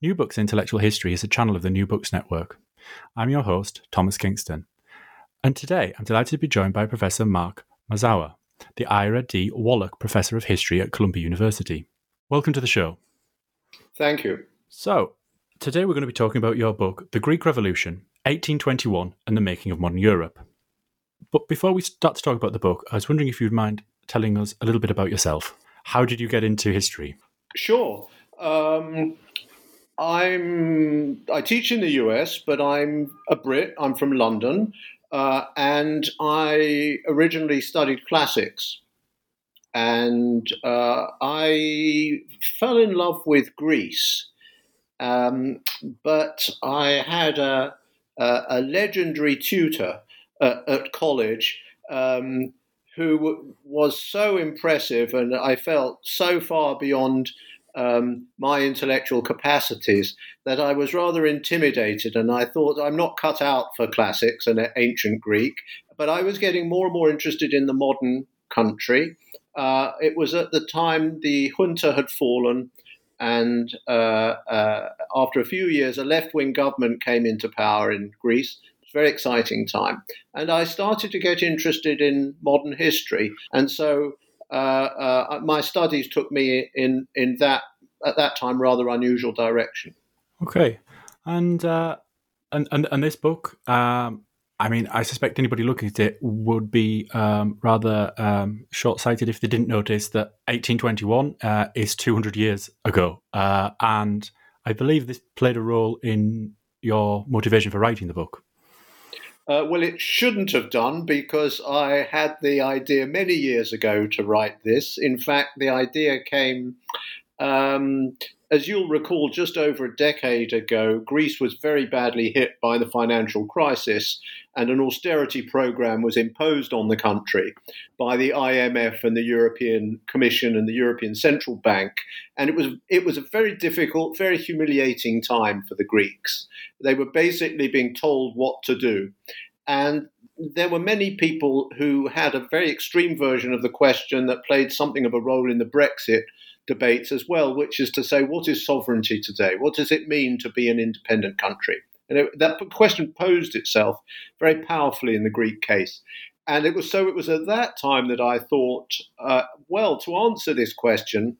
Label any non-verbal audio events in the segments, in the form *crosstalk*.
New Books Intellectual History is a channel of the New Books Network. I'm your host, Thomas Kingston. And today I'm delighted to be joined by Professor Mark Mazower, the Ira D. Wallach Professor of History at Columbia University. Welcome to the show. Thank you. So, today we're going to be talking about your book, The Greek Revolution, 1821 and the Making of Modern Europe. But before we start to talk about the book, I was wondering if you'd mind telling us a little bit about yourself. How did you get into history? Sure. Um, I'm I teach in the US, but I'm a Brit. I'm from London, uh, and I originally studied classics, and uh, I fell in love with Greece, um, but I had a, a, a legendary tutor uh, at college. Um, who was so impressive, and I felt so far beyond um, my intellectual capacities that I was rather intimidated, and I thought I'm not cut out for classics and ancient Greek. But I was getting more and more interested in the modern country. Uh, it was at the time the junta had fallen, and uh, uh, after a few years, a left wing government came into power in Greece. It was a very exciting time. And I started to get interested in modern history. And so my studies took me in in that at that time rather unusual direction. Okay, and uh, and, and and this book, um, I mean, I suspect anybody looking at it would be um, rather um, short-sighted if they didn't notice that 1821 uh, is 200 years ago, uh, and I believe this played a role in your motivation for writing the book. Uh, well, it shouldn't have done because I had the idea many years ago to write this. In fact, the idea came, um, as you'll recall, just over a decade ago. Greece was very badly hit by the financial crisis, and an austerity program was imposed on the country by the IMF and the European Commission and the European Central Bank. And it was it was a very difficult, very humiliating time for the Greeks. They were basically being told what to do. And there were many people who had a very extreme version of the question that played something of a role in the Brexit debates as well, which is to say, what is sovereignty today? What does it mean to be an independent country? And it, that question posed itself very powerfully in the Greek case. And it was so it was at that time that I thought, uh, well, to answer this question,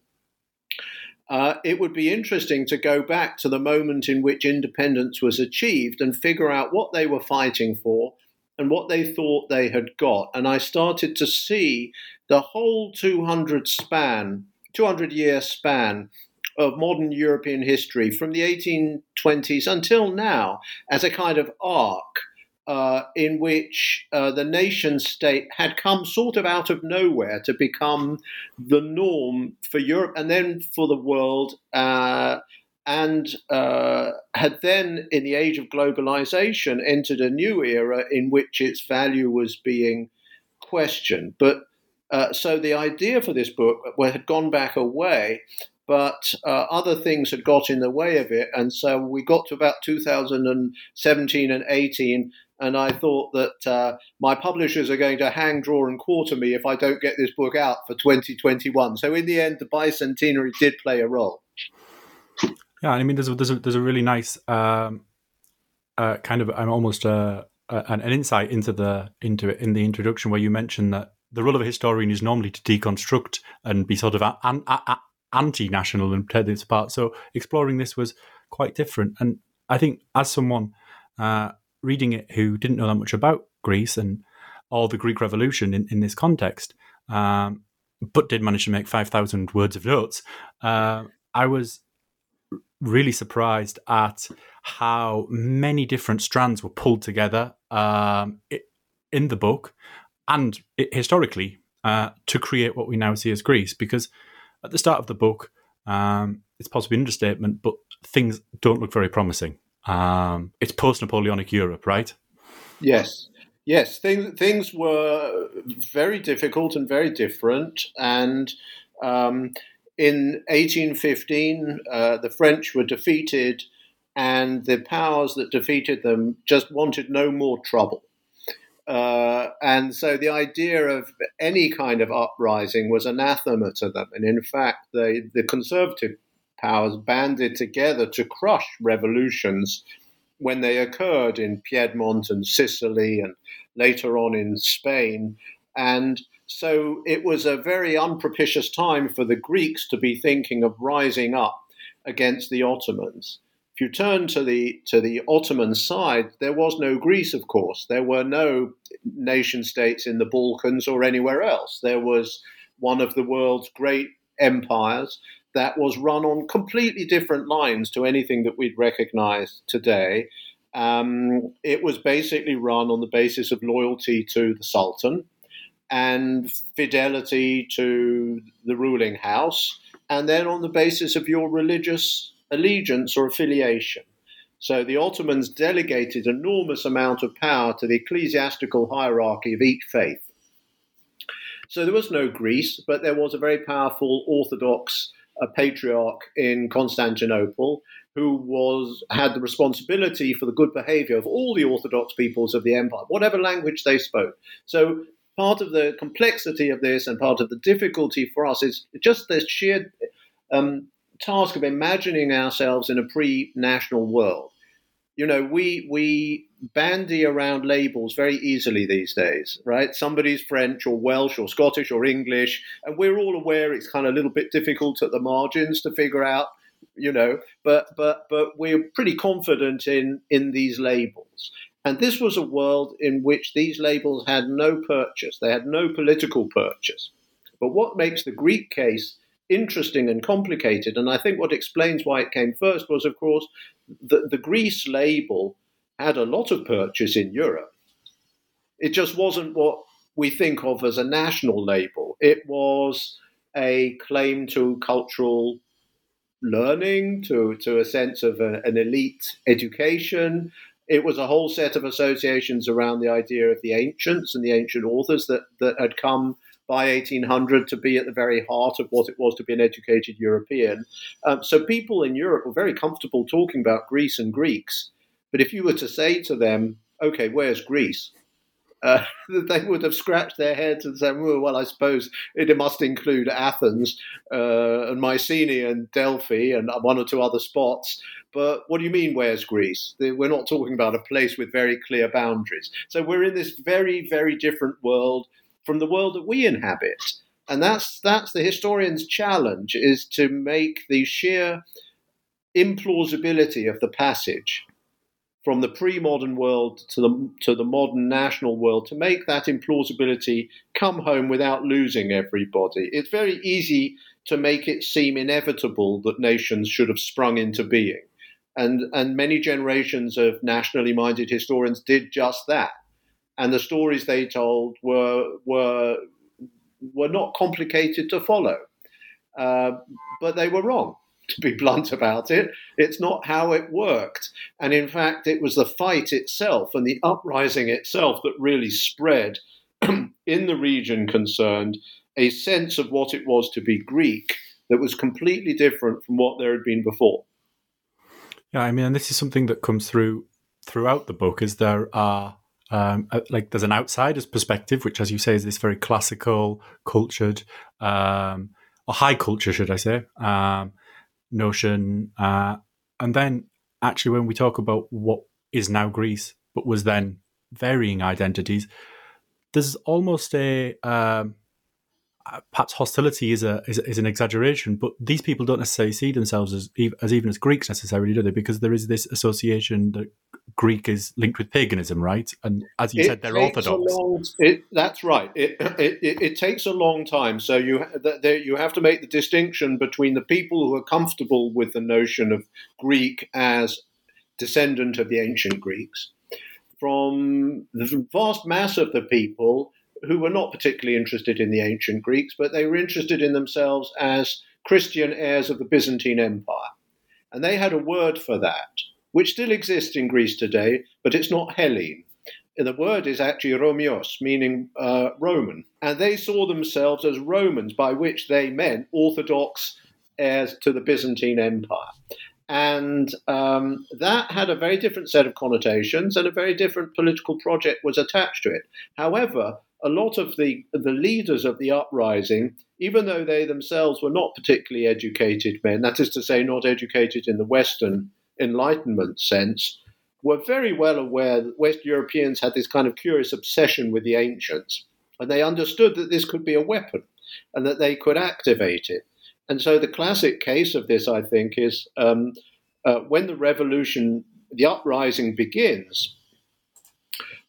uh, it would be interesting to go back to the moment in which independence was achieved and figure out what they were fighting for and what they thought they had got. And I started to see the whole 200 span, 200 year span of modern European history from the 1820s until now as a kind of arc uh, in which uh, the nation state had come sort of out of nowhere to become the norm for Europe and then for the world, uh, and uh, had then, in the age of globalization, entered a new era in which its value was being questioned. But uh, so the idea for this book had gone back a way, but uh, other things had got in the way of it. And so we got to about 2017 and 18, and I thought that uh, my publishers are going to hang, draw, and quarter me if I don't get this book out for 2021. So in the end, the bicentenary did play a role. Yeah, I mean, there's a, there's a, there's a really nice um, uh, kind of I'm almost uh, an, an insight into the into it in the introduction where you mentioned that the role of a historian is normally to deconstruct and be sort of an, an, anti-national and tear this apart. So exploring this was quite different. And I think as someone uh, reading it who didn't know that much about Greece and all the Greek Revolution in, in this context, um, but did manage to make 5,000 words of notes, uh, I was really surprised at how many different strands were pulled together um, in the book and historically uh, to create what we now see as Greece. Because at the start of the book, um, it's possibly an understatement, but things don't look very promising. Um, it's post Napoleonic Europe, right? Yes. Yes, things things were very difficult and very different, and um, in 1815, uh, the French were defeated, and the powers that defeated them just wanted no more trouble. Uh, and so the idea of any kind of uprising was anathema to them. And in fact, the, the conservative powers banded together to crush revolutions when they occurred in Piedmont and Sicily and later on in Spain. And so it was a very unpropitious time for the Greeks to be thinking of rising up against the Ottomans. If you turn to the to the Ottoman side, there was no Greece, of course. There were no nation states in the Balkans or anywhere else. There was one of the world's great empires that was run on completely different lines to anything that we'd recognize today. Um, it was basically run on the basis of loyalty to the Sultan and fidelity to the ruling house, and then on the basis of your religious allegiance or affiliation. So the Ottomans delegated enormous amount of power to the ecclesiastical hierarchy of each faith. So there was no Greece, but there was a very powerful Orthodox uh, patriarch in Constantinople who was had the responsibility for the good behavior of all the Orthodox peoples of the empire, whatever language they spoke. So part of the complexity of this and part of the difficulty for us is just this sheer um, task of imagining ourselves in a pre-national world. You know, we we bandy around labels very easily these days, right? Somebody's French or Welsh or Scottish or English, and we're all aware it's kind of a little bit difficult at the margins to figure out, you know, but but but we're pretty confident in in these labels. And this was a world in which these labels had no purchase, they had no political purchase. But what makes the Greek case interesting and complicated. And I think what explains why it came first was, of course, the, the Greece label had a lot of purchase in Europe. It just wasn't what we think of as a national label. It was a claim to cultural learning, to, to a sense of a, an elite education. It was a whole set of associations around the idea of the ancients and the ancient authors that, that had come by 1800 to be at the very heart of what it was to be an educated European. Um, so people in Europe were very comfortable talking about Greece and Greeks. But if you were to say to them, okay, where's Greece? Uh, *laughs* they would have scratched their heads and said, well, well I suppose it must include Athens uh, and Mycenae and Delphi and one or two other spots. But what do you mean, where's Greece? We're not talking about a place with very clear boundaries. So we're in this very, very different world from the world that we inhabit. And that's that's the historian's challenge is to make the sheer implausibility of the passage from the pre-modern world to the to the modern national world to make that implausibility come home without losing everybody. It's very easy to make it seem inevitable that nations should have sprung into being. And and many generations of nationally minded historians did just that and the stories they told were were were not complicated to follow, uh, but they were wrong. *laughs* To be blunt about it, it's not how it worked. And in fact, it was the fight itself and the uprising itself that really spread *clears throat* in the region concerned a sense of what it was to be Greek that was completely different from what there had been before. Yeah, I mean, and this is something that comes through throughout the book. Is there are um, uh, like there's an outsider's perspective, which, as you say, is this very classical, cultured, um, or high culture, should I say, um, notion. Uh, and then, actually, when we talk about what is now Greece, but was then varying identities, there's almost a um, Uh, perhaps hostility is a is, is, an exaggeration, but these people don't necessarily see themselves as as even as Greeks necessarily, do they? Because there is this association that Greek is linked with paganism, right? And as you it said, they're orthodox. Long, it, that's right. It, it, it, takes a long time, so you you have to make the distinction between the people who are comfortable with the notion of Greek as descendant of the ancient Greeks, from the vast mass of the people who were not particularly interested in the ancient Greeks, but they were interested in themselves as Christian heirs of the Byzantine Empire. And they had a word for that, which still exists in Greece today, but it's not Hellene. The word is actually Romios, meaning uh, Roman. And they saw themselves as Romans, by which they meant Orthodox heirs to the Byzantine Empire. And um, that had a very different set of connotations, and a very different political project was attached to it. However, a lot of the, the leaders of the uprising, even though they themselves were not particularly educated men, that is to say, not educated in the Western Enlightenment sense, were very well aware that West Europeans had this kind of curious obsession with the ancients. And they understood that this could be a weapon and that they could activate it. And so the classic case of this, I think, is um, uh, when the revolution, the uprising begins,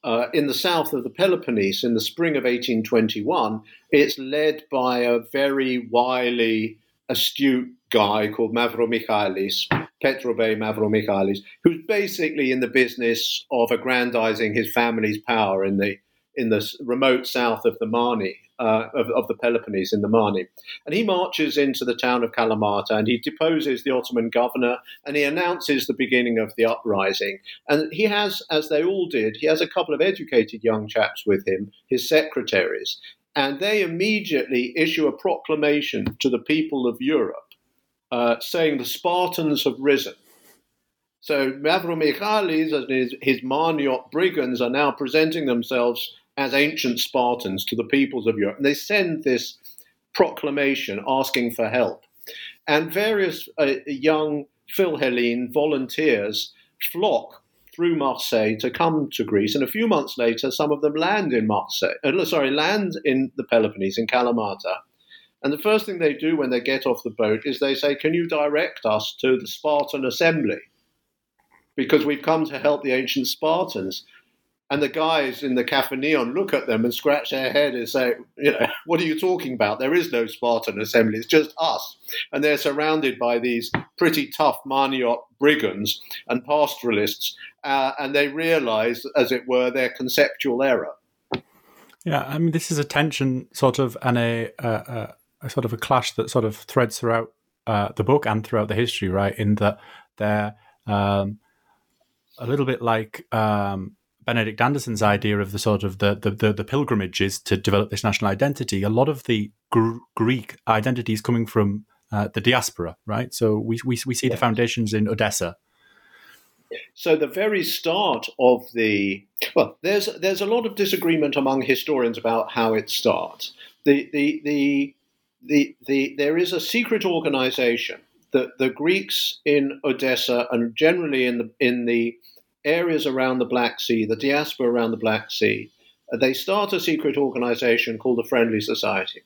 uh, in the south of the Peloponnese in the spring of 1821. It's led by a very wily, astute guy called Mavromichalis, Petrobey Mavromichalis, who's basically in the business of aggrandizing his family's power in the in the remote south of the Mani uh, of, of, the Peloponnese in the Mani. And he marches into the town of Kalamata and he deposes the Ottoman governor and he announces the beginning of the uprising. And he has, as they all did, he has a couple of educated young chaps with him, his secretaries, and they immediately issue a proclamation to the people of Europe uh, saying the Spartans have risen. So Mavromichalis and his, his Maniot brigands are now presenting themselves as ancient Spartans to the peoples of Europe. And they send this proclamation asking for help. And various uh, young Philhellene volunteers flock through Marseille to come to Greece. And a few months later, some of them land in Marseille, uh, sorry, land in the Peloponnese, in Kalamata. And the first thing they do when they get off the boat is they say, Can you direct us to the Spartan assembly? Because we've come to help the ancient Spartans. And the guys in the kafeneion look at them and scratch their head and say, you know, *laughs* what are you talking about? There is no Spartan assembly. It's just us. And they're surrounded by these pretty tough Maniot brigands and pastoralists. Uh, and they realize, as it were, their conceptual error. Yeah, I mean, this is a tension sort of and a, a, a sort of a clash that sort of threads throughout uh, the book and throughout the history, right? In that they're um, a little bit like um, Benedict Anderson's idea of the sort of the, the, the, the pilgrimages to develop this national identity, a lot of the gr- Greek identity is coming from uh, the diaspora, right? So we, we, we see the foundations in Odessa. So the very start of the well, there's there's a lot of disagreement among historians about how it starts. The the the the, the there is a secret organization that the Greeks in Odessa and generally in the in the areas around the Black Sea, the diaspora around the Black Sea, uh, they start a secret organization called the Friendly Society.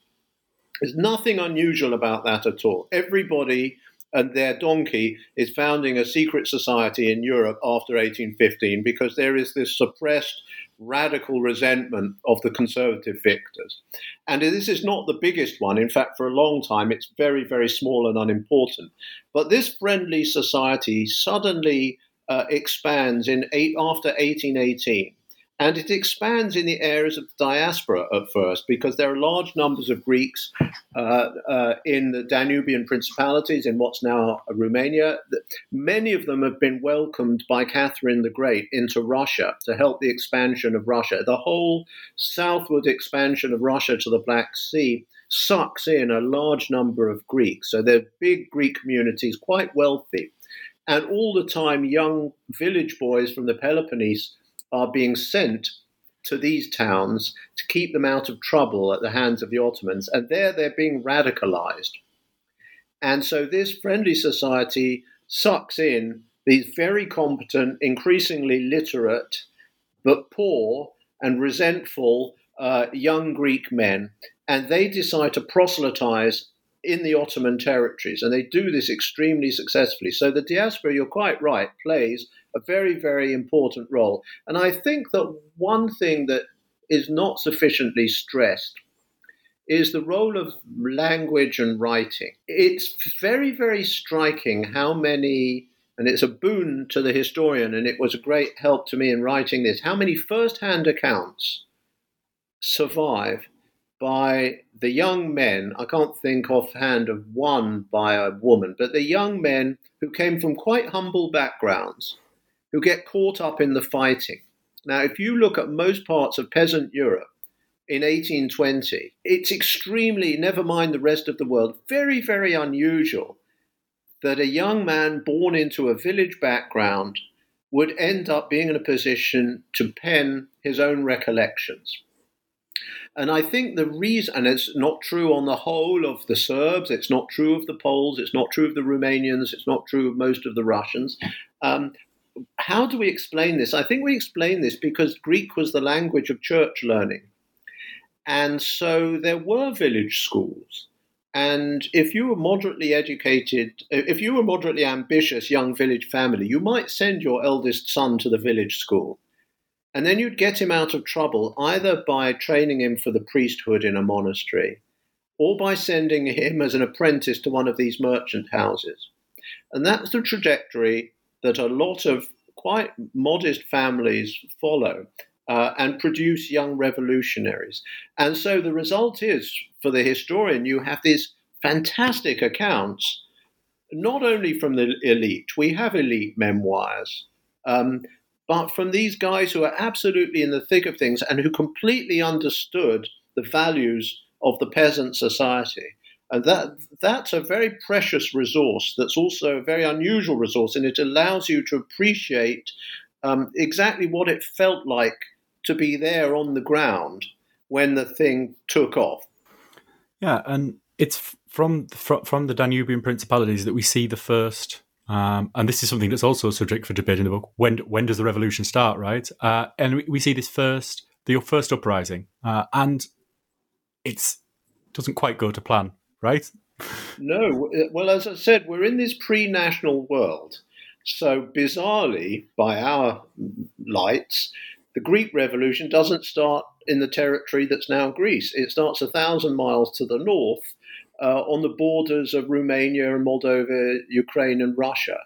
There's nothing unusual about that at all. Everybody and their donkey is founding a secret society in Europe after 1815 because there is this suppressed radical resentment of the conservative victors. And this is not the biggest one. In fact, for a long time, it's very, very small and unimportant. But this friendly society suddenly uh, expands in eight, after 1818. And it expands in the areas of the diaspora at first because there are large numbers of Greeks uh, uh, in the Danubian principalities, in what's now Romania. Many of them have been welcomed by Catherine the Great into Russia to help the expansion of Russia. The whole southward expansion of Russia to the Black Sea sucks in a large number of Greeks. So they're big Greek communities, quite wealthy. And all the time, young village boys from the Peloponnese are being sent to these towns to keep them out of trouble at the hands of the Ottomans. And there they're being radicalized. And so this friendly society sucks in these very competent, increasingly literate, but poor and resentful uh, young Greek men, and they decide to proselytize in the Ottoman territories, and they do this extremely successfully. So the diaspora, you're quite right, plays a very, very important role. And I think that one thing that is not sufficiently stressed is the role of language and writing. It's very, very striking how many, and it's a boon to the historian, and it was a great help to me in writing this, how many first hand accounts survive by the young men. I can't think offhand of one by a woman, but the young men who came from quite humble backgrounds, who get caught up in the fighting. Now, if you look at most parts of peasant Europe, in 1820. It's extremely, never mind the rest of the world, very, very unusual that a young man born into a village background would end up being in a position to pen his own recollections. And I think the reason, and it's not true on the whole of the Serbs, it's not true of the Poles, it's not true of the Romanians, it's not true of most of the Russians. Um, how do we explain this? I think we explain this because Greek was the language of church learning. And so there were village schools. And if you were moderately educated, if you were moderately ambitious young village family, you might send your eldest son to the village school. And then you'd get him out of trouble either by training him for the priesthood in a monastery or by sending him as an apprentice to one of these merchant houses. And that's the trajectory that a lot of quite modest families follow uh, and produce young revolutionaries. And so the result is, for the historian, you have these fantastic accounts, not only from the elite, we have elite memoirs, um, but from these guys who are absolutely in the thick of things and who completely understood the values of the peasant society. And that that's a very precious resource. That's also a very unusual resource, and it allows you to appreciate um, exactly what it felt like to be there on the ground when the thing took off. Yeah, and it's from from the Danubian principalities that we see the first. Um, and this is something that's also a subject for debate in the book. When when does the revolution start? Right, uh, and we, we, see this first the first uprising, uh, and it's doesn't quite go to plan, right? *laughs* No, well, as I said, we're in this pre-national world. So bizarrely, by our lights, the Greek Revolution doesn't start in the territory that's now Greece. It starts a thousand miles to the north uh, on the borders of Romania and Moldova, Ukraine, and Russia.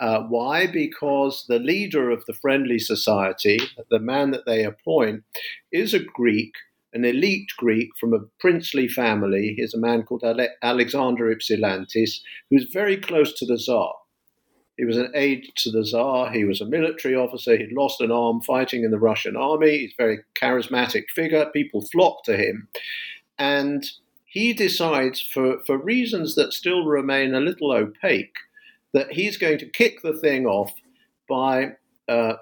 Uh, why? Because the leader of the Friendly Society, the man that they appoint, is a Greek, an elite Greek from a princely family. He's a man called Ale- Alexander Ypsilantis, who's very close to the Tsar. He was an aide to the Tsar. He was a military officer. He'd lost an arm fighting in the Russian army. He's a very charismatic figure. People flock to him. And he decides, for, for reasons that still remain a little opaque, that he's going to kick the thing off by uh,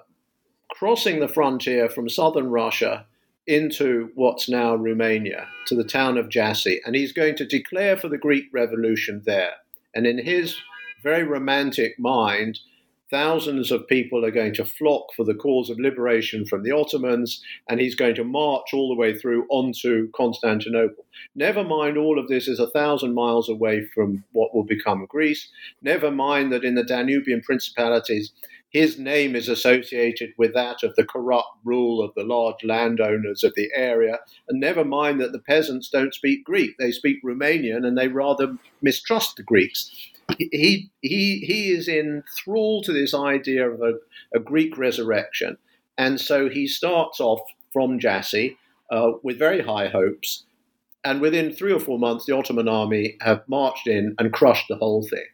crossing the frontier from southern Russia into what's now Romania, to the town of Jassy. And he's going to declare for the Greek Revolution there. And in his very romantic mind, thousands of people are going to flock for the cause of liberation from the Ottomans, and he's going to march all the way through onto Constantinople. Never mind, all of this is a thousand miles away from what will become Greece. Never mind that in the Danubian principalities, his name is associated with that of the corrupt rule of the large landowners of the area. And never mind that the peasants don't speak Greek, they speak Romanian and they rather mistrust the Greeks he he he is in thrall to this idea of a, a Greek resurrection, and so he starts off from Jassy uh, with very high hopes, and within three or four months, the Ottoman army have marched in and crushed the whole thing.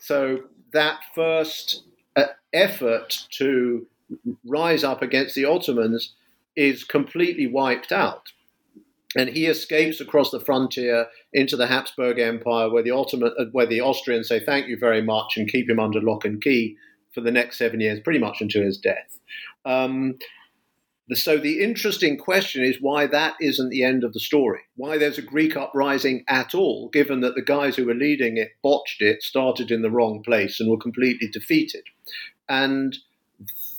So that first uh, effort to rise up against the Ottomans is completely wiped out and he escapes across the frontier into the Habsburg Empire, where the Ottoman, uh, where the Austrians say thank you very much and keep him under lock and key for the next seven years, pretty much until his death. Um, so the interesting question is why that isn't the end of the story. Why there's a Greek uprising at all, given that the guys who were leading it botched it, started in the wrong place, and were completely defeated. And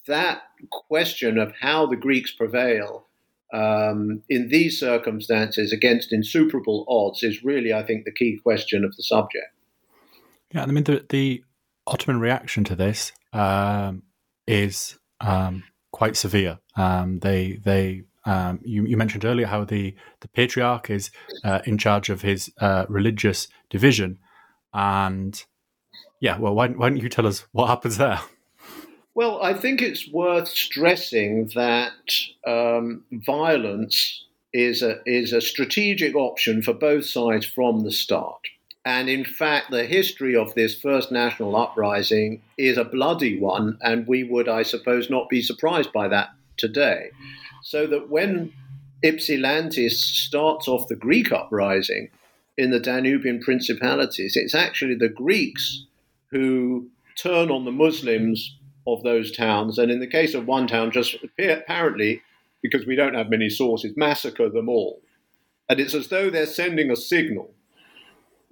that question of how the Greeks prevail um, in these circumstances against insuperable odds is really, I think, the key question of the subject. Yeah, I mean, the, the Ottoman reaction to this um, is um, quite severe. Um, they they um, you, you, mentioned earlier how the the patriarch is uh, in charge of his uh, religious division, and yeah, well, why, why don't you tell us what happens there? Well, I think it's worth stressing that um, violence is a is a strategic option for both sides from the start. And in fact, the history of this first national uprising is a bloody one, and we would, I suppose, not be surprised by that today. So that when Ypsilantis starts off the Greek uprising in the Danubian principalities, it's actually the Greeks who turn on the Muslims of those towns, and in the case of one town, just apparently, because we don't have many sources, massacre them all. And it's as though they're sending a signal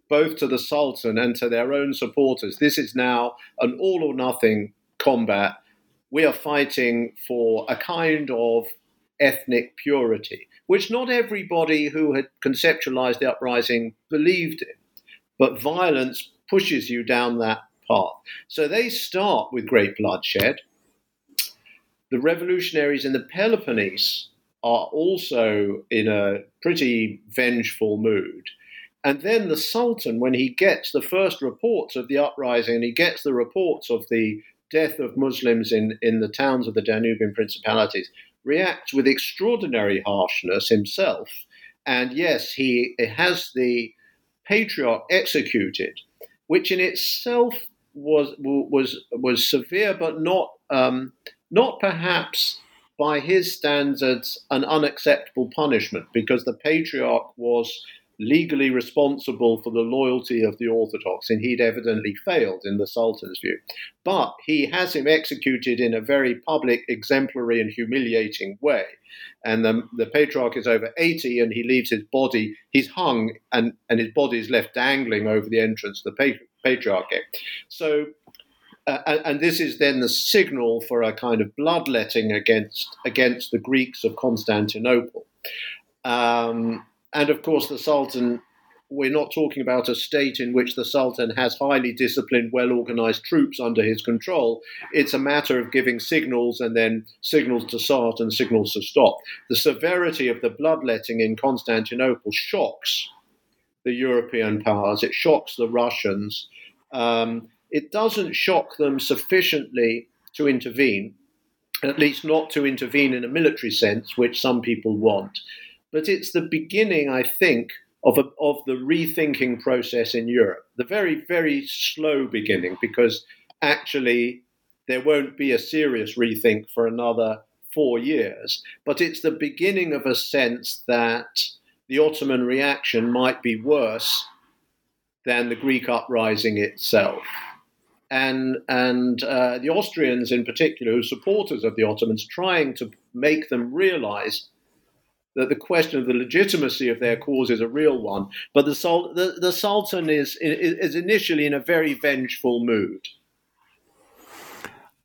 both to the Sultan and to their own supporters. This is now an all or nothing combat. We are fighting for a kind of ethnic purity, which not everybody who had conceptualized the uprising believed in. But violence pushes you down that path. So they start with great bloodshed. The revolutionaries in the Peloponnese are also in a pretty vengeful mood. And then the Sultan, when he gets the first reports of the uprising and he gets the reports of the death of Muslims in, in the towns of the Danubian principalities, reacts with extraordinary harshness himself. And yes, he has the patriarch executed, which in itself was was was severe, but not um, not perhaps by his standards an unacceptable punishment, because the patriarch was legally responsible for the loyalty of the Orthodox, and he'd evidently failed in the Sultan's view. But he has him executed in a very public, exemplary, and humiliating way. And the, the patriarch is over 80 and he leaves his body, he's hung, and, and his body is left dangling over the entrance to the patriarchate. So uh, and, and, this is then the signal for a kind of bloodletting against against the Greeks of Constantinople. Um, and of course, the Sultan, we're not talking about a state in which the Sultan has highly disciplined, well organized troops under his control. It's a matter of giving signals and then signals to start and signals to stop. The severity of the bloodletting in Constantinople shocks the European powers, it shocks the Russians. Um, it doesn't shock them sufficiently to intervene, at least not to intervene in a military sense, which some people want but it's the beginning, I think, of, a, of the rethinking process in Europe. The very, very slow beginning, because actually there won't be a serious rethink for another four years. But it's the beginning of a sense that the Ottoman reaction might be worse than the Greek uprising itself. And, and uh, the Austrians, in particular, who supporters of the Ottomans, trying to make them realize that the question of the legitimacy of their cause is a real one. But the, the, the Sultan is, is initially in a very vengeful mood.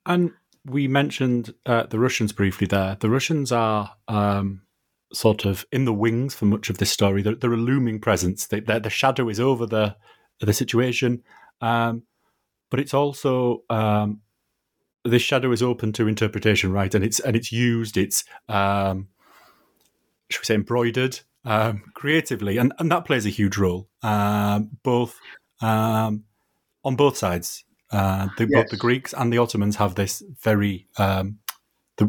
And we mentioned uh, the Russians briefly there. The Russians are um, sort of in the wings for much of this story. They're, they're a looming presence. They, the shadow is over the the situation, um, but it's also um, this shadow is open to interpretation, right? And it's and it's used. It's um, should we say, embroidered um, creatively, and, and that plays a huge role, um, both um, on both sides. Uh, the, yes. Both the Greeks and the Ottomans have this very um, the,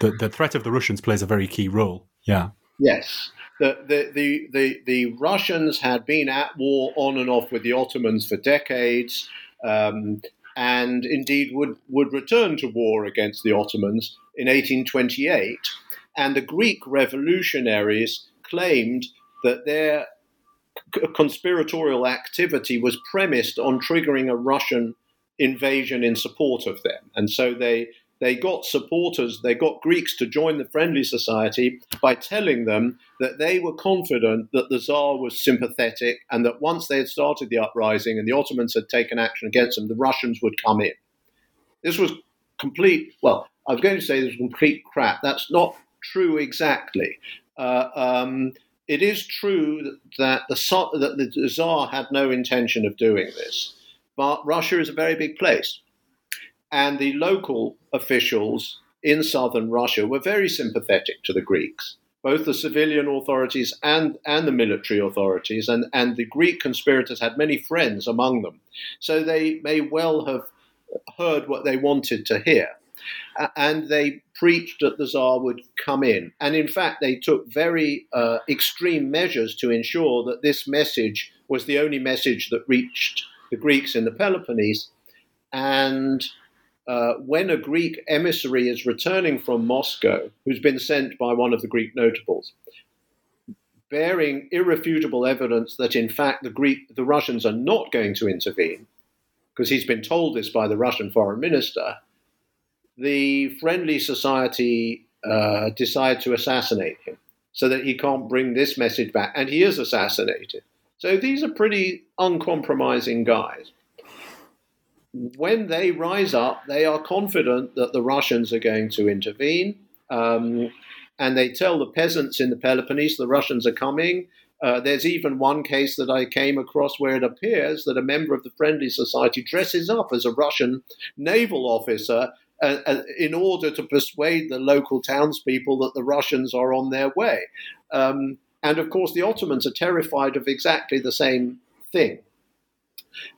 the, the threat of the Russians plays a very key role. Yeah. Yes. The, the, the, the, the Russians had been at war on and off with the Ottomans for decades. Um, and indeed would, would return to war against the Ottomans in 1828 and the Greek revolutionaries claimed that their conspiratorial activity was premised on triggering a Russian invasion in support of them. And so they they got supporters, they got Greeks to join the Friendly Society by telling them that they were confident that the Tsar was sympathetic and that once they had started the uprising and the Ottomans had taken action against them, the Russians would come in. This was complete, well, I was going to say this was complete crap. That's not true exactly. Uh, um, it is true that the, that the Tsar had no intention of doing this, but Russia is a very big place. And the local officials in southern Russia were very sympathetic to the Greeks, both the civilian authorities and, and the military authorities. And, and the Greek conspirators had many friends among them. So they may well have heard what they wanted to hear. And they preached that the Tsar would come in. And in fact, they took very uh, extreme measures to ensure that this message was the only message that reached the Greeks in the Peloponnese. And uh, when a Greek emissary is returning from Moscow, who's been sent by one of the Greek notables, bearing irrefutable evidence that in fact the Greek, the Russians are not going to intervene, because he's been told this by the Russian foreign minister, the friendly society uh, decide to assassinate him so that he can't bring this message back, and he is assassinated. So these are pretty uncompromising guys when they rise up, they are confident that the Russians are going to intervene. Um, and they tell the peasants in the Peloponnese the Russians are coming. Uh, there's even one case that I came across where it appears that a member of the Friendly Society dresses up as a Russian naval officer in order to persuade the local townspeople that the Russians are on their way. Um, and of course, the Ottomans are terrified of exactly the same thing.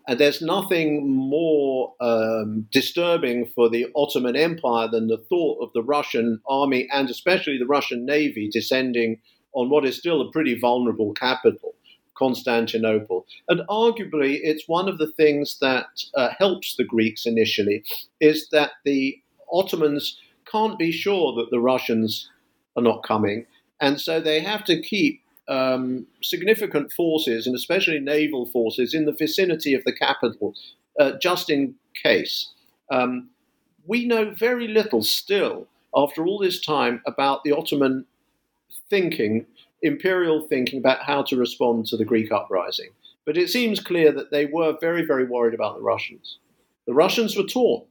And there's nothing more um, disturbing for the Ottoman Empire than the thought of the Russian army and especially the Russian navy descending on what is still a pretty vulnerable capital, Constantinople. And arguably, it's one of the things that uh, helps the Greeks initially is that the Ottomans can't be sure that the Russians are not coming. And so they have to keep um, significant forces, and especially naval forces, in the vicinity of the capital, uh, just in case. Um, we know very little still, after all this time, about the Ottoman thinking, imperial thinking about how to respond to the Greek uprising. But it seems clear that they were very, very worried about the Russians. The Russians were torn.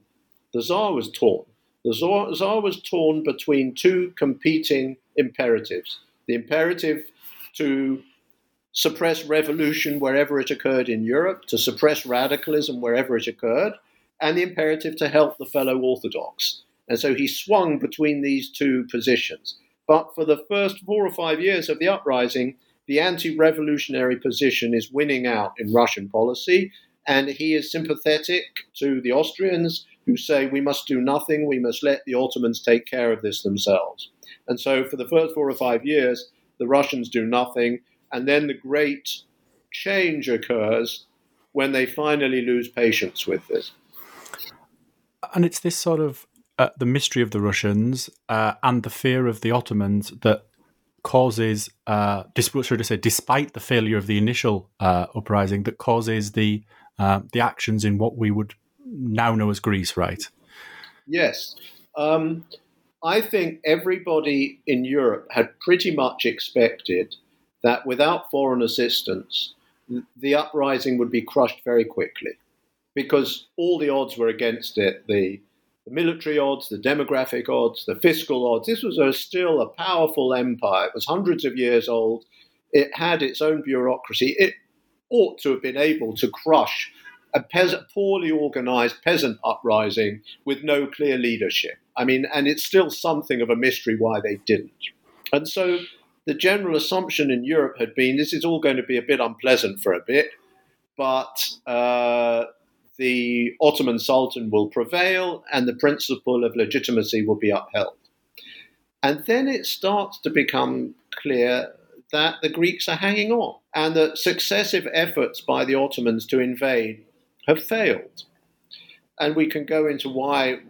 The Tsar was torn. The Tsar was torn between two competing imperatives the imperative to suppress revolution wherever it occurred in Europe, to suppress radicalism wherever it occurred, and the imperative to help the fellow Orthodox. And so he swung between these two positions. But for the first four or five years of the uprising, the anti revolutionary position is winning out in Russian policy, and he is sympathetic to the Austrians who say we must do nothing, we must let the Ottomans take care of this themselves. And so for the first four or five years, the Russians do nothing, and then the great change occurs when they finally lose patience with this. And it's this sort of uh, the mystery of the Russians uh, and the fear of the Ottomans that causes, uh, should I say, despite the failure of the initial uh, uprising, that causes the uh, the actions in what we would now know as Greece, right? Yes. Um, I think everybody in Europe had pretty much expected that without foreign assistance, the uprising would be crushed very quickly because all the odds were against it the, the military odds, the demographic odds, the fiscal odds. This was a, still a powerful empire. It was hundreds of years old. It had its own bureaucracy. It ought to have been able to crush a peasant, poorly organized peasant uprising with no clear leadership. I mean, and it's still something of a mystery why they didn't. And so the general assumption in Europe had been this is all going to be a bit unpleasant for a bit, but uh, the Ottoman Sultan will prevail and the principle of legitimacy will be upheld. And then it starts to become clear that the Greeks are hanging on and that successive efforts by the Ottomans to invade have failed. And we can go into why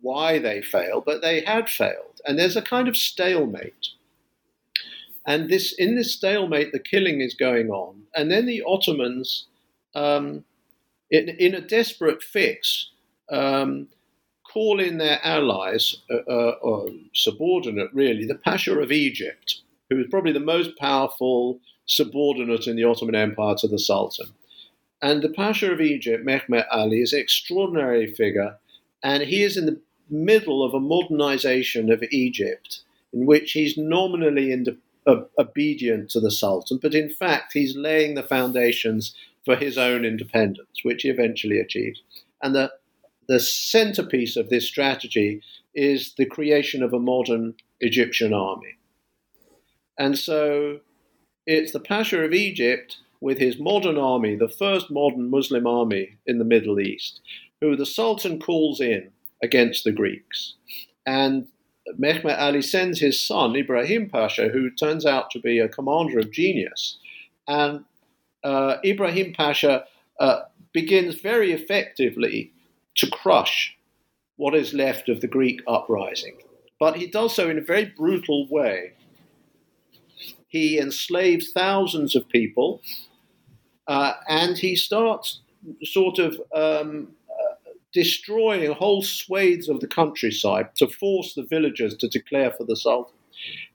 why they failed, but they had failed. And there's a kind of stalemate. And this in this stalemate, the killing is going on. And then the Ottomans, um, in, in, a desperate fix, um, call in their allies, uh, uh, or subordinate really, the Pasha of Egypt, who is probably the most powerful subordinate in the Ottoman Empire to the Sultan. And the Pasha of Egypt, Mehmet Ali, is an extraordinary figure, and he is in the middle of a modernization of Egypt. in which he's nominally in, uh, obedient to the Sultan, but in fact he's laying the foundations for his own independence, which he eventually achieves. And the, the centerpiece of this strategy is the creation of a modern Egyptian army. And so it's the Pasha of Egypt with his modern army, the first modern Muslim army in the Middle East, who the Sultan calls in against the Greeks. And Mehmet Ali sends his son, Ibrahim Pasha, who turns out to be a commander of genius. And uh, Ibrahim Pasha uh, begins very effectively to crush what is left of the Greek uprising. But he does so in a very brutal way. He enslaves thousands of people uh, and he starts sort of um, uh, destroying whole swathes of the countryside to force the villagers to declare for the Sultan.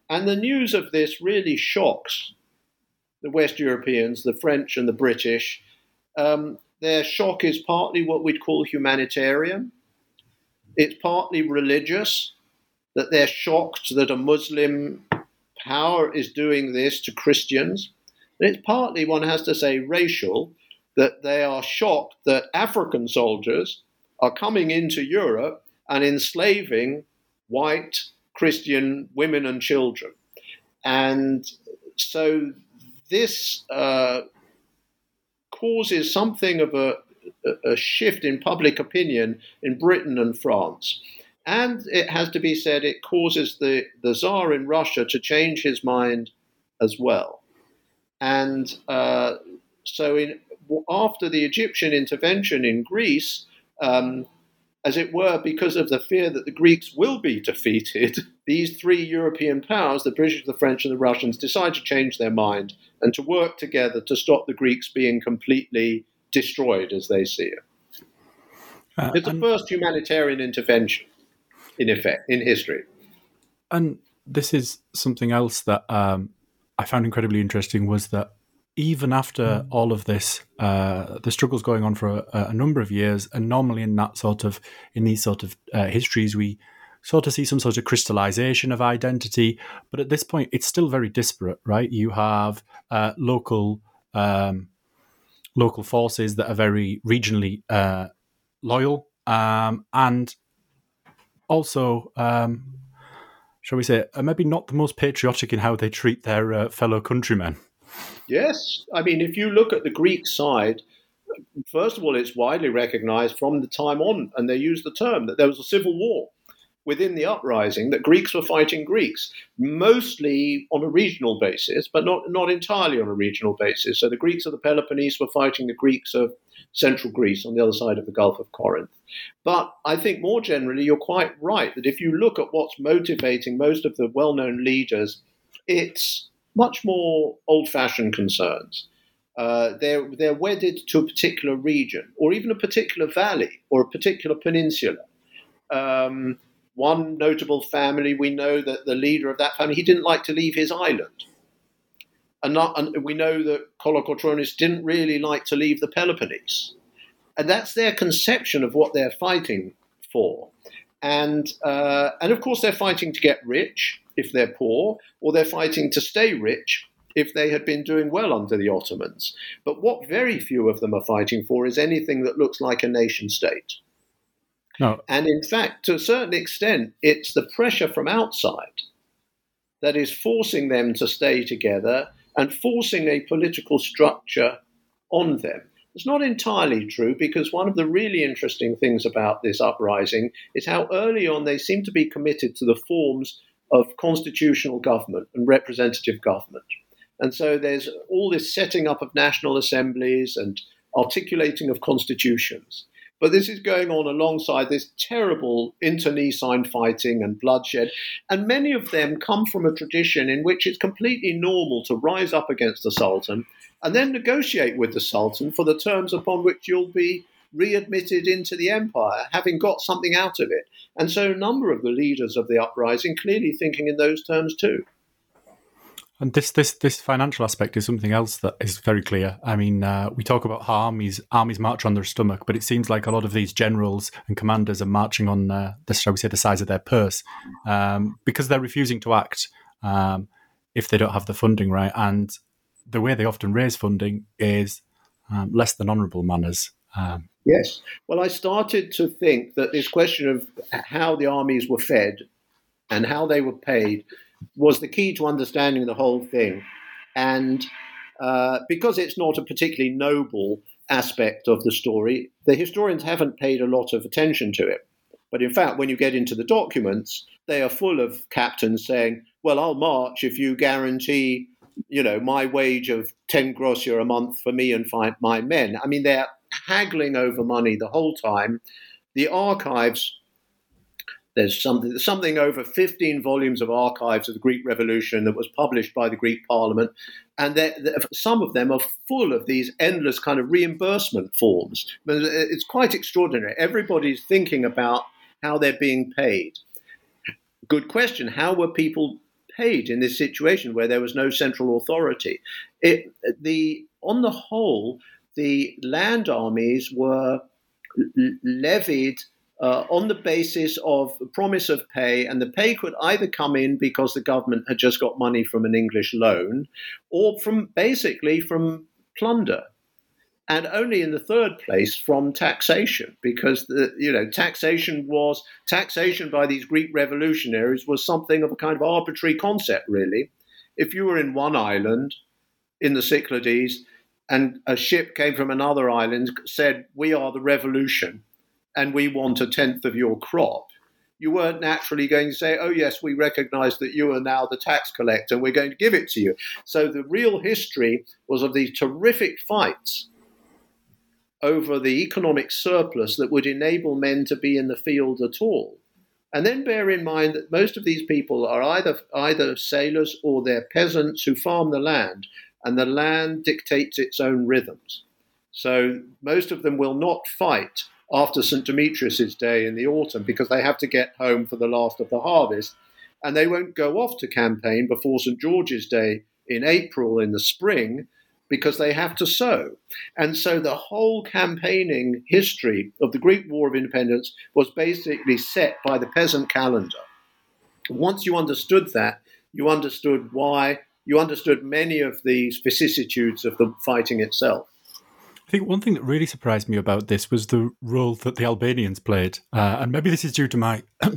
And the news of this really shocks the West Europeans, the French and the British. Um, their shock is partly what we'd call humanitarian. It's partly religious, that they're shocked that a Muslim power is doing this to Christians. And it's partly, one has to say, racial, that they are shocked that African soldiers are coming into Europe and enslaving white Christian women and children. And so this uh, causes something of a, a shift in public opinion in Britain and France. And it has to be said, it causes the, the Tsar in Russia to change his mind as well. And uh, so, in, after the Egyptian intervention in Greece, um, as it were, because of the fear that the Greeks will be defeated, *laughs* these three European powers, the British, the French, and the Russians, decide to change their mind and to work together to stop the Greeks being completely destroyed as they see it. Uh, it's the first humanitarian intervention, in effect, in history. And this is something else that um, I found incredibly interesting was that even after mm. all of this, uh, the struggles going on for a, a, number of years, and normally in that sort of in these sort of uh, histories, we sort of see some sort of crystallization of identity. But at this point, it's still very disparate, right? You have uh, local um, local forces that are very regionally uh, loyal, um, and also um, shall we say, maybe not the most patriotic in how they treat their uh, fellow countrymen. Yes. I mean, if you look at the Greek side, first of all, it's widely recognized from the time on, and they use the term that there was a civil war within the uprising, that Greeks were fighting Greeks, mostly on a regional basis, but not, not entirely on a regional basis. So the Greeks of the Peloponnese were fighting the Greeks of central Greece on the other side of the Gulf of Corinth. But I think more generally, you're quite right that if you look at what's motivating most of the well known leaders, it's much more old fashioned concerns. Uh, they're, they're wedded to a particular region or even a particular valley or a particular peninsula. Um, one notable family, we know that the leader of that family, he didn't like to leave his island. And, not, and we know that Kolokotronis didn't really like to leave the Peloponnese. And that's their conception of what they're fighting for. And, uh, and of course, they're fighting to get rich if they're poor, or they're fighting to stay rich if they had been doing well under the Ottomans. But what very few of them are fighting for is anything that looks like a nation state. No. And in fact, to a certain extent, it's the pressure from outside that is forcing them to stay together and forcing a political structure on them. It's not entirely true because one of the really interesting things about this uprising is how early on they seem to be committed to the forms of constitutional government and representative government. And so there's all this setting up of national assemblies and articulating of constitutions. But this is going on alongside this terrible internecine fighting and bloodshed. And many of them come from a tradition in which it's completely normal to rise up against the Sultan and then negotiate with the Sultan for the terms upon which you'll be readmitted into the empire, having got something out of it. And so a number of the leaders of the uprising clearly thinking in those terms too. And this this this financial aspect is something else that is very clear. I mean, uh, we talk about how armies armies march on their stomach, but it seems like a lot of these generals and commanders are marching on uh, the shall we say the size of their purse um, because they're refusing to act um, if they don't have the funding right. And the way they often raise funding is um, less than honourable manners. Um, yes. Well, I started to think that this question of how the armies were fed and how they were paid was the key to understanding the whole thing. And uh, because it's not a particularly noble aspect of the story, the historians haven't paid a lot of attention to it. But in fact, when you get into the documents, they are full of captains saying, "Well, I'll march if you guarantee, you know, my wage of ten groschen a month for me and my men." I mean, they're haggling over money the whole time. The archives there's something, something over 15 volumes of archives of the Greek Revolution that was published by the Greek Parliament, and some of them are full of these endless kind of reimbursement forms. But uh, it's quite extraordinary. Everybody's thinking about how they're being paid. Good question. How were people paid in this situation where there was no central authority? It, the on the whole, the land armies were levied uh, on the basis of promise of pay, and the pay could either come in because the government had just got money from an English loan, or from basically from plunder, and only in the third place from taxation, because the you know taxation was taxation by these Greek revolutionaries was something of a kind of arbitrary concept, really. If you were in one island in the Cyclades and a ship came from another island said, "We are the revolution." and we want a tenth of your crop, you weren't naturally going to say, oh, yes, we recognize that you are now the tax collector and we're going to give it to you. So the real history was of these terrific fights over the economic surplus that would enable men to be in the field at all. And then bear in mind that most of these people are either, either sailors or they're peasants who farm the land, and the land dictates its own rhythms. So most of them will not fight after St. Demetrius's day in the autumn because they have to get home for the last of the harvest. And they won't go off to campaign before St. George's Day in April in the spring because they have to sow. And so the whole campaigning history of the Greek War of Independence was basically set by the peasant calendar. Once you understood that, you understood why, you understood many of these vicissitudes of the fighting itself. I think one thing that really surprised me about this was the role that the Albanians played. Uh, and maybe this is due to my *coughs*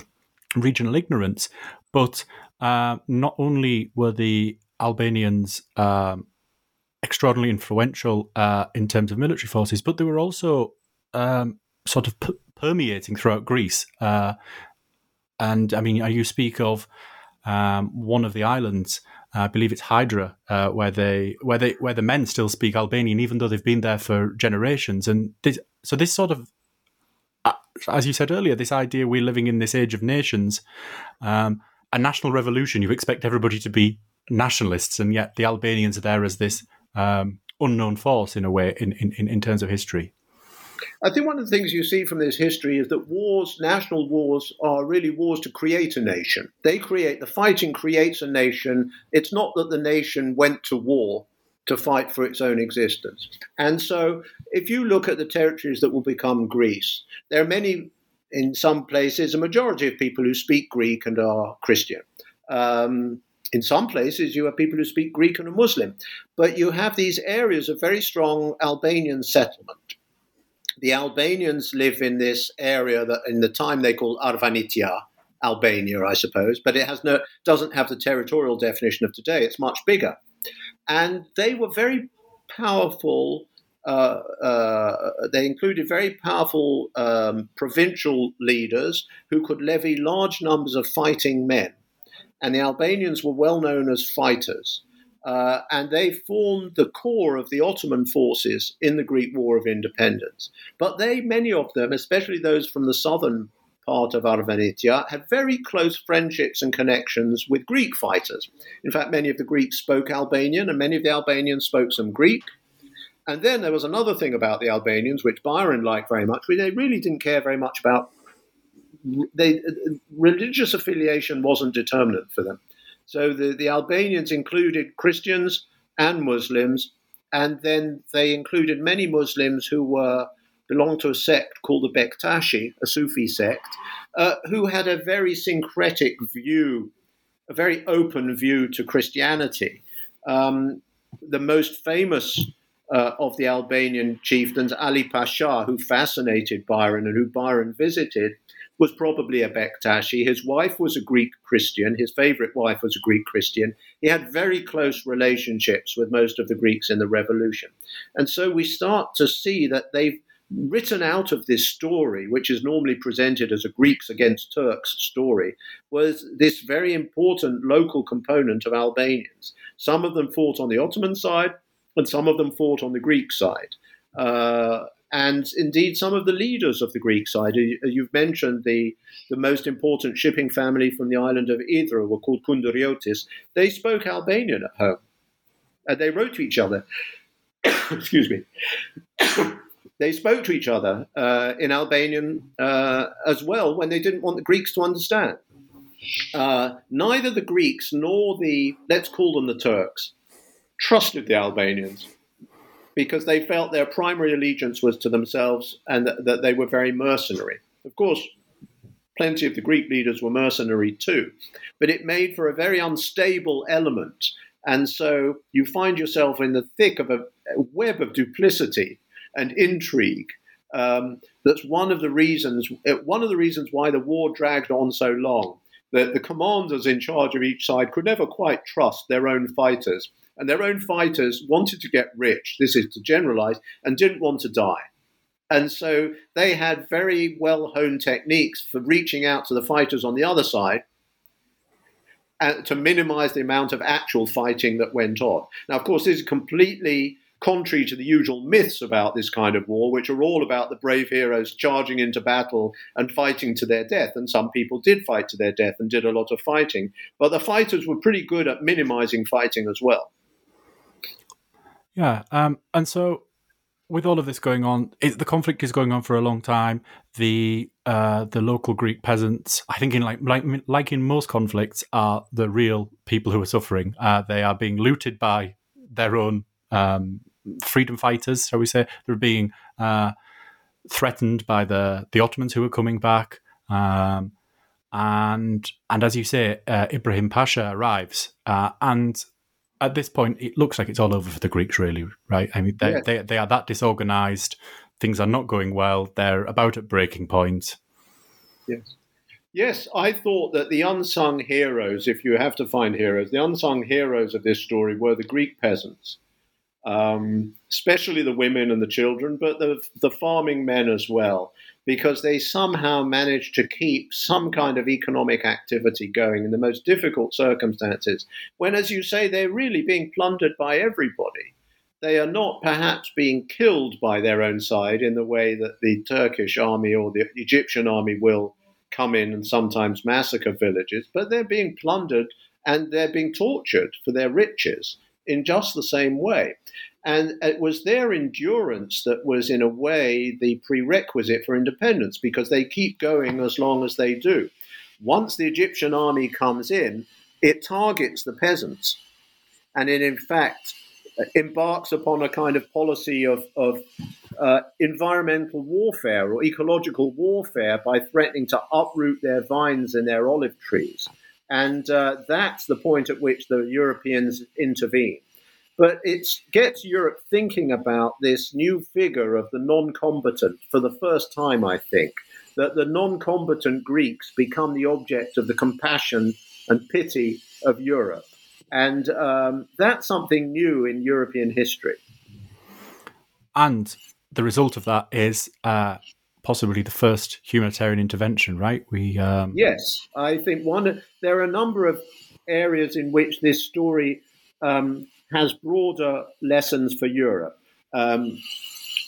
regional ignorance, but uh, not only were the Albanians um, extraordinarily influential uh, in terms of military forces, but they were also um, sort of p- permeating throughout Greece. Uh, and I mean, you speak of um, one of the islands I believe it's Hydra, uh, where they where they where the men still speak Albanian, even though they've been there for generations. And this, so this sort of, uh, as you said earlier, this idea we're living in this age of nations, um, a national revolution. You expect everybody to be nationalists, and yet the Albanians are there as this um, unknown force in a way in, in, in terms of history. I think one of the things you see from this history is that wars, national wars, are really wars to create a nation. They create, the fighting creates a nation. It's not that the nation went to war to fight for its own existence. And so, if you look at the territories that will become Greece, there are many, in some places, a majority of people who speak Greek and are Christian. Um, in some places, you have people who speak Greek and are Muslim. But you have these areas of very strong Albanian settlement the Albanians live in this area that in the time they call Arvanitia, Albania, I suppose, but it has no doesn't have the territorial definition of today. It's much bigger, and they were very powerful. Uh, uh, they included very powerful um, provincial leaders who could levy large numbers of fighting men, and the Albanians were well known as fighters. Uh, and they formed the core of the Ottoman forces in the Greek War of Independence. But they, many of them, especially those from the southern part of Arvanitia, had very close friendships and connections with Greek fighters. In fact, many of the Greeks spoke Albanian, and many of the Albanians spoke some Greek. And then there was another thing about the Albanians, which Byron liked very much, they really didn't care very much about. They, religious affiliation wasn't determinant for them. So the, the Albanians included Christians and Muslims, and then they included many Muslims who were belonged to a sect called the Bektashi, a Sufi sect, uh, who had a very syncretic view, a very open view to Christianity. Um, the most famous uh, of the Albanian chieftains, Ali Pasha, who fascinated Byron and who Byron visited, was probably a Bektashi. His wife was a Greek Christian. His favorite wife was a Greek Christian. He had very close relationships with most of the Greeks in the revolution. And so we start to see that they've written out of this story, which is normally presented as a Greeks against Turks story, was this very important local component of Albanians. Some of them fought on the Ottoman side, and some of them fought on the Greek side. Uh, and indeed, some of the leaders of the Greek side, you've mentioned the, the most important shipping family from the island of Idra were called Kunduriotis. They spoke Albanian at home. And they wrote to each other. *coughs* Excuse me. *coughs* they spoke to each other uh, in Albanian uh, as well when they didn't want the Greeks to understand. Uh, neither the Greeks nor the, let's call them the Turks, trusted the Albanians because they felt their primary allegiance was to themselves and that, that they were very mercenary. Of course, plenty of the Greek leaders were mercenary too, but it made for a very unstable element. And so you find yourself in the thick of a, web of duplicity and intrigue. Um, that's one of the reasons. Uh, one of the reasons why the war dragged on so long. That the commanders in charge of each side could never quite trust their own fighters, and their own fighters wanted to get rich, this is to generalize, and didn't want to die. And so they had very well honed techniques for reaching out to the fighters on the other side and to minimize the amount of actual fighting that went on. Now, of course, this is completely contrary to the usual myths about this kind of war, which are all about the brave heroes charging into battle and fighting to their death. And some people did fight to their death and did a lot of fighting. But the fighters were pretty good at minimizing fighting as well. Yeah, um, and so with all of this going on, it, the conflict is going on for a long time. The uh, the local Greek peasants, I think, in like like like in most conflicts, are the real people who are suffering. Uh, they are being looted by their own um, freedom fighters, shall we say? They're being uh, threatened by the the Ottomans who are coming back. Um, and and as you say, uh, Ibrahim Pasha arrives, uh, and at this point, it looks like it's all over for the Greeks, really, right? I mean, they, yes. they, they are that disorganized. Things are not going well. They're about at breaking point. Yes. Yes, I thought that the unsung heroes, if you have to find heroes, the unsung heroes of this story were the Greek peasants, um, especially the women and the children, but the, the farming men as well because they somehow managed to keep some kind of economic activity going in the most difficult circumstances, when, as you say, they're really being plundered by everybody. They are not perhaps being killed by their own side in the way that the Turkish army or the Egyptian army will come in and sometimes massacre villages, but they're being plundered and they're being tortured for their riches in just the same way. And it was their endurance that was, in a way, the prerequisite for independence because they keep going as long as they do. Once the Egyptian army comes in, it targets the peasants. And it, in fact, embarks upon a kind of policy of, of uh, environmental warfare or ecological warfare by threatening to uproot their vines and their olive trees. And uh, that's the point at which the Europeans intervene. But it gets Europe thinking about this new figure of the non combatant for the first time, I think, that the non combatant Greeks become the object of the compassion and pity of Europe. And um, that's something new in European history. And the result of that is uh, possibly the first humanitarian intervention, right? We um... yes, I think one. There are a number of areas in which this story um, has broader lessons for Europe. Um,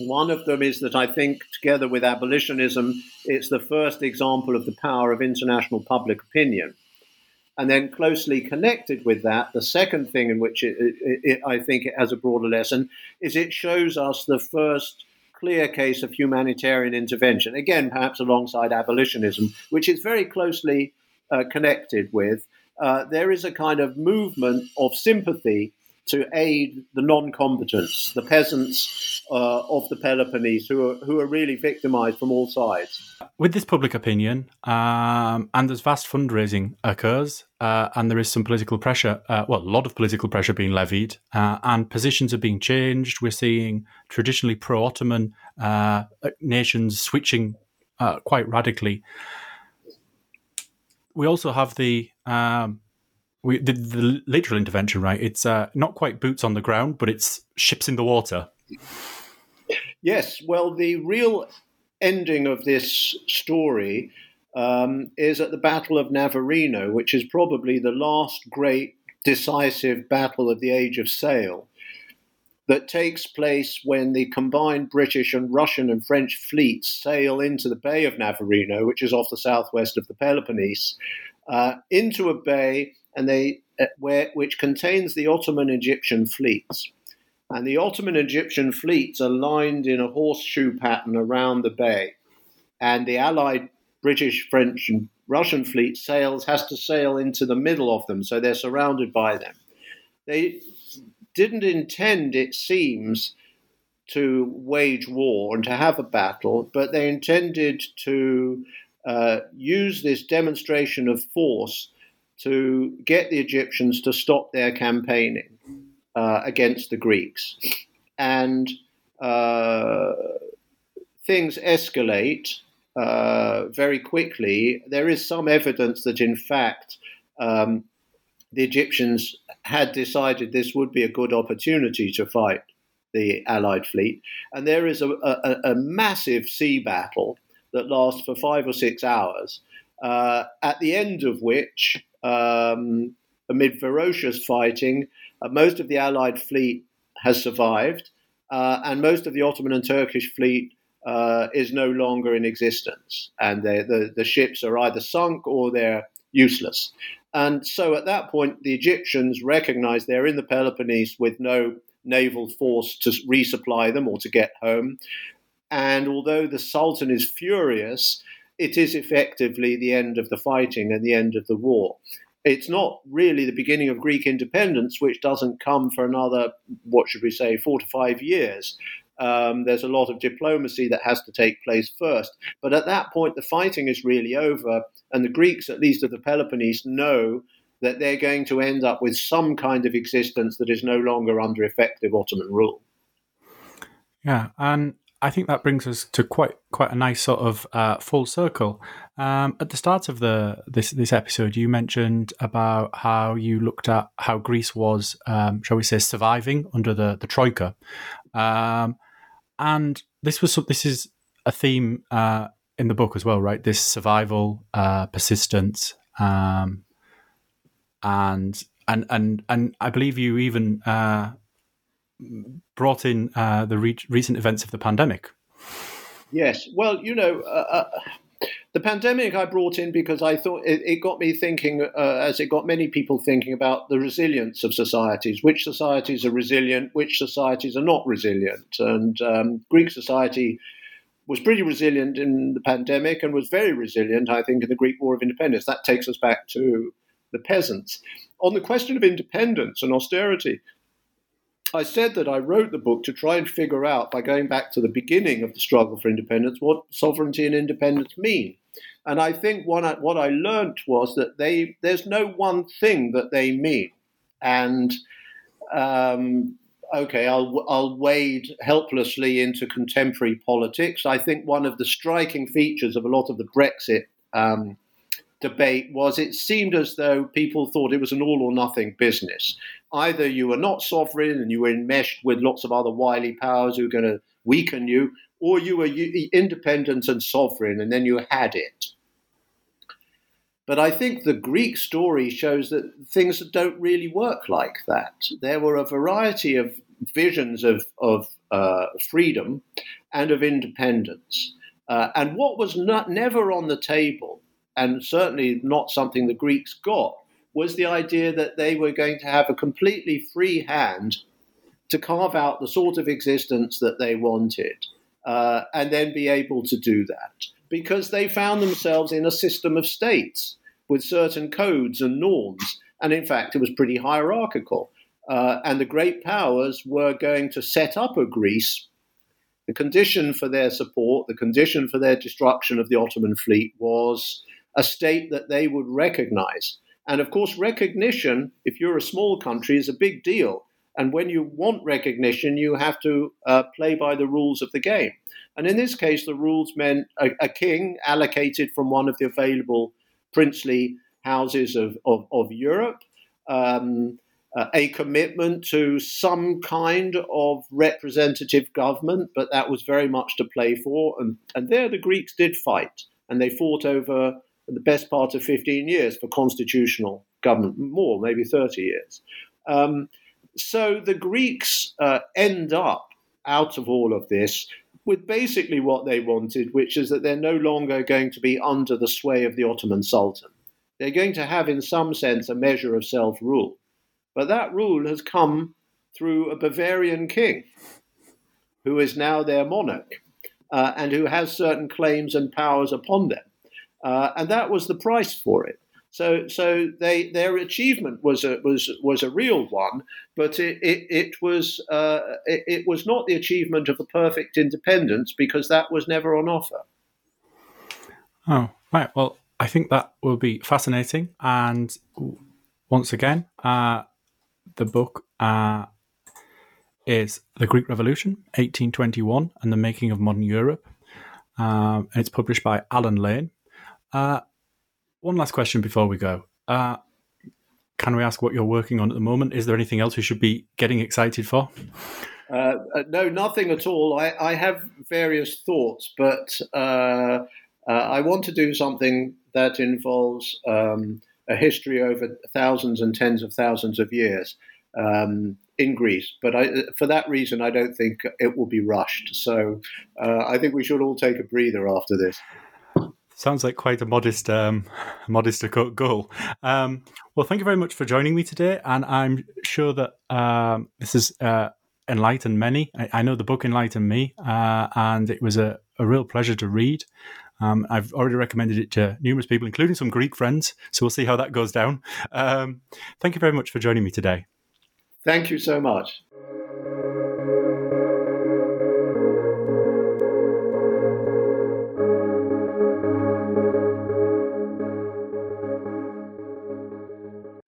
one of them is that I think, together with abolitionism, it's the first example of the power of international public opinion. And then, closely connected with that, the second thing in which it, it, it, I think it has a broader lesson is it shows us the first clear case of humanitarian intervention. Again, perhaps alongside abolitionism, which is very closely uh, connected with uh, there is a kind of movement of sympathy to aid the non-combatants, the peasants uh, of the Peloponnese, who are who are really victimized from all sides. With this public opinion, um, and as vast fundraising occurs, uh, and there is some political pressure, uh, well, a lot of political pressure being levied, uh, and positions are being changed. We're seeing traditionally pro-Ottoman uh, nations switching uh, quite radically. We also have the um, we the, the literal intervention, right? It's uh, not quite boots on the ground, but it's ships in the water. Yes, well, the real ending of this story um, is at the Battle of Navarino, which is probably the last great decisive battle of the Age of Sail that takes place when the combined British and Russian and French fleets sail into the Bay of Navarino, which is off the southwest of the Peloponnese, uh, into a bay and they uh, where which contains the Ottoman Egyptian fleets. And the Ottoman Egyptian fleets are lined in a horseshoe pattern around the bay. And the Allied British, French, and Russian fleet sails has to sail into the middle of them, so they're surrounded by them. They didn't intend, it seems, to wage war and to have a battle, but they intended to uh, use this demonstration of force to get the Egyptians to stop their campaigning uh, against the Greeks. And uh, things escalate uh, very quickly. There is some evidence that, in fact, um, the Egyptians had decided this would be a good opportunity to fight the Allied fleet. And there is a, a, a massive sea battle that lasts for five or six hours, uh, at the end of which um, amid ferocious fighting. Uh, most of the Allied fleet has survived, uh, and most of the Ottoman and Turkish fleet uh, is no longer in existence. And the, the ships are either sunk or they're useless. And so at that point, the Egyptians recognize they're in the Peloponnese with no naval force to resupply them or to get home. And although the Sultan is furious, it is effectively the end of the fighting and the end of the war. It's not really the beginning of Greek independence, which doesn't come for another, what should we say, four to five years. Um, there's a lot of diplomacy that has to take place first. But at that point, the fighting is really over, and the Greeks, at least of the Peloponnese, know that they're going to end up with some kind of existence that is no longer under effective Ottoman rule. Yeah, and I think that brings us to quite quite a nice sort of uh, full circle. Um, at the start of the this this episode, you mentioned about how you looked at how Greece was, um, shall we say, surviving under the the troika, um, and this was this is a theme uh, in the book as well, right? This survival, uh, persistence, um, and and and and I believe you even uh, brought in uh, the re- recent events of the pandemic. Yes, well, you know, uh, uh, the pandemic I brought in because I thought it, it got me thinking, uh, as it got many people thinking about the resilience of societies. Which societies are resilient? Which societies are not resilient? And um, Greek society was pretty resilient in the pandemic and was very resilient, I think, in the Greek War of Independence. That takes us back to the peasants. On the question of independence and austerity, I said that I wrote the book to try and figure out, by going back to the beginning of the struggle for independence, what sovereignty and independence mean. And I think what I, what I learned was that they there's no one thing that they mean. And um, okay, I'll I'll wade helplessly into contemporary politics. I think one of the striking features of a lot of the Brexit um, debate was it seemed as though people thought it was an all or nothing business. Either you were not sovereign and you were enmeshed with lots of other wily powers who were going to weaken you, or you were independent and sovereign and then you had it. But I think the Greek story shows that things don't really work like that. There were a variety of visions of, of uh, freedom and of independence. Uh, and what was not, never on the table and certainly not something the Greeks got, was the idea that they were going to have a completely free hand to carve out the sort of existence that they wanted uh, and then be able to do that because they found themselves in a system of states. with certain codes and norms. And in fact, it was pretty hierarchical. Uh, and the great powers were going to set up a Greece. The condition for their support, the condition for their destruction of the Ottoman fleet was a state that they would recognize. And of course, recognition, if you're a small country, is a big deal. And when you want recognition, you have to uh, play by the rules of the game. And in this case, the rules meant a, a king allocated from one of the available princely houses of, of, of Europe, um, uh, a commitment to some kind of representative government, but that was very much to play for. And, and there the Greeks did fight, and they fought over the best part of 15 years for constitutional government, more, maybe 30 years. Um, so the Greeks uh, end up out of all of this with basically what they wanted, which is that they're no longer going to be under the sway of the Ottoman Sultan. They're going to have, in some sense, a measure of self rule. But that rule has come through a Bavarian king who is now their monarch uh, and who has certain claims and powers upon them. Uh, and that was the price for it. So, so they, their achievement was a, was, was a real one, but it, it, it was, uh, it, it, was not the achievement of a perfect independence because that was never on offer. Oh, right. Well, I think that will be fascinating. And once again, uh, the book uh, is The Greek Revolution, 1821, and the Making of Modern Europe. Um, it's published by Allen Lane. Uh, one last question before we go. Uh, can we ask what you're working on at the moment? Is there anything else we should be getting excited for? Uh, uh no, nothing at all. I, I have various thoughts, but uh, uh, I want to do something that involves um, a history over thousands and tens of thousands of years um, in Greece. But I, for that reason, I don't think it will be rushed. So I think we should all take a breather after this. Sounds like quite a modest, um, *laughs* modest goal. Um, well, thank you very much for joining me today, and I'm sure that um, this has uh, enlightened many. I, I, know the book enlightened me, uh, and it was a, a, real pleasure to read. Um, I've already recommended it to numerous people, including some Greek friends. So we'll see how that goes down. Um, thank you very much for joining me today. Thank you so much.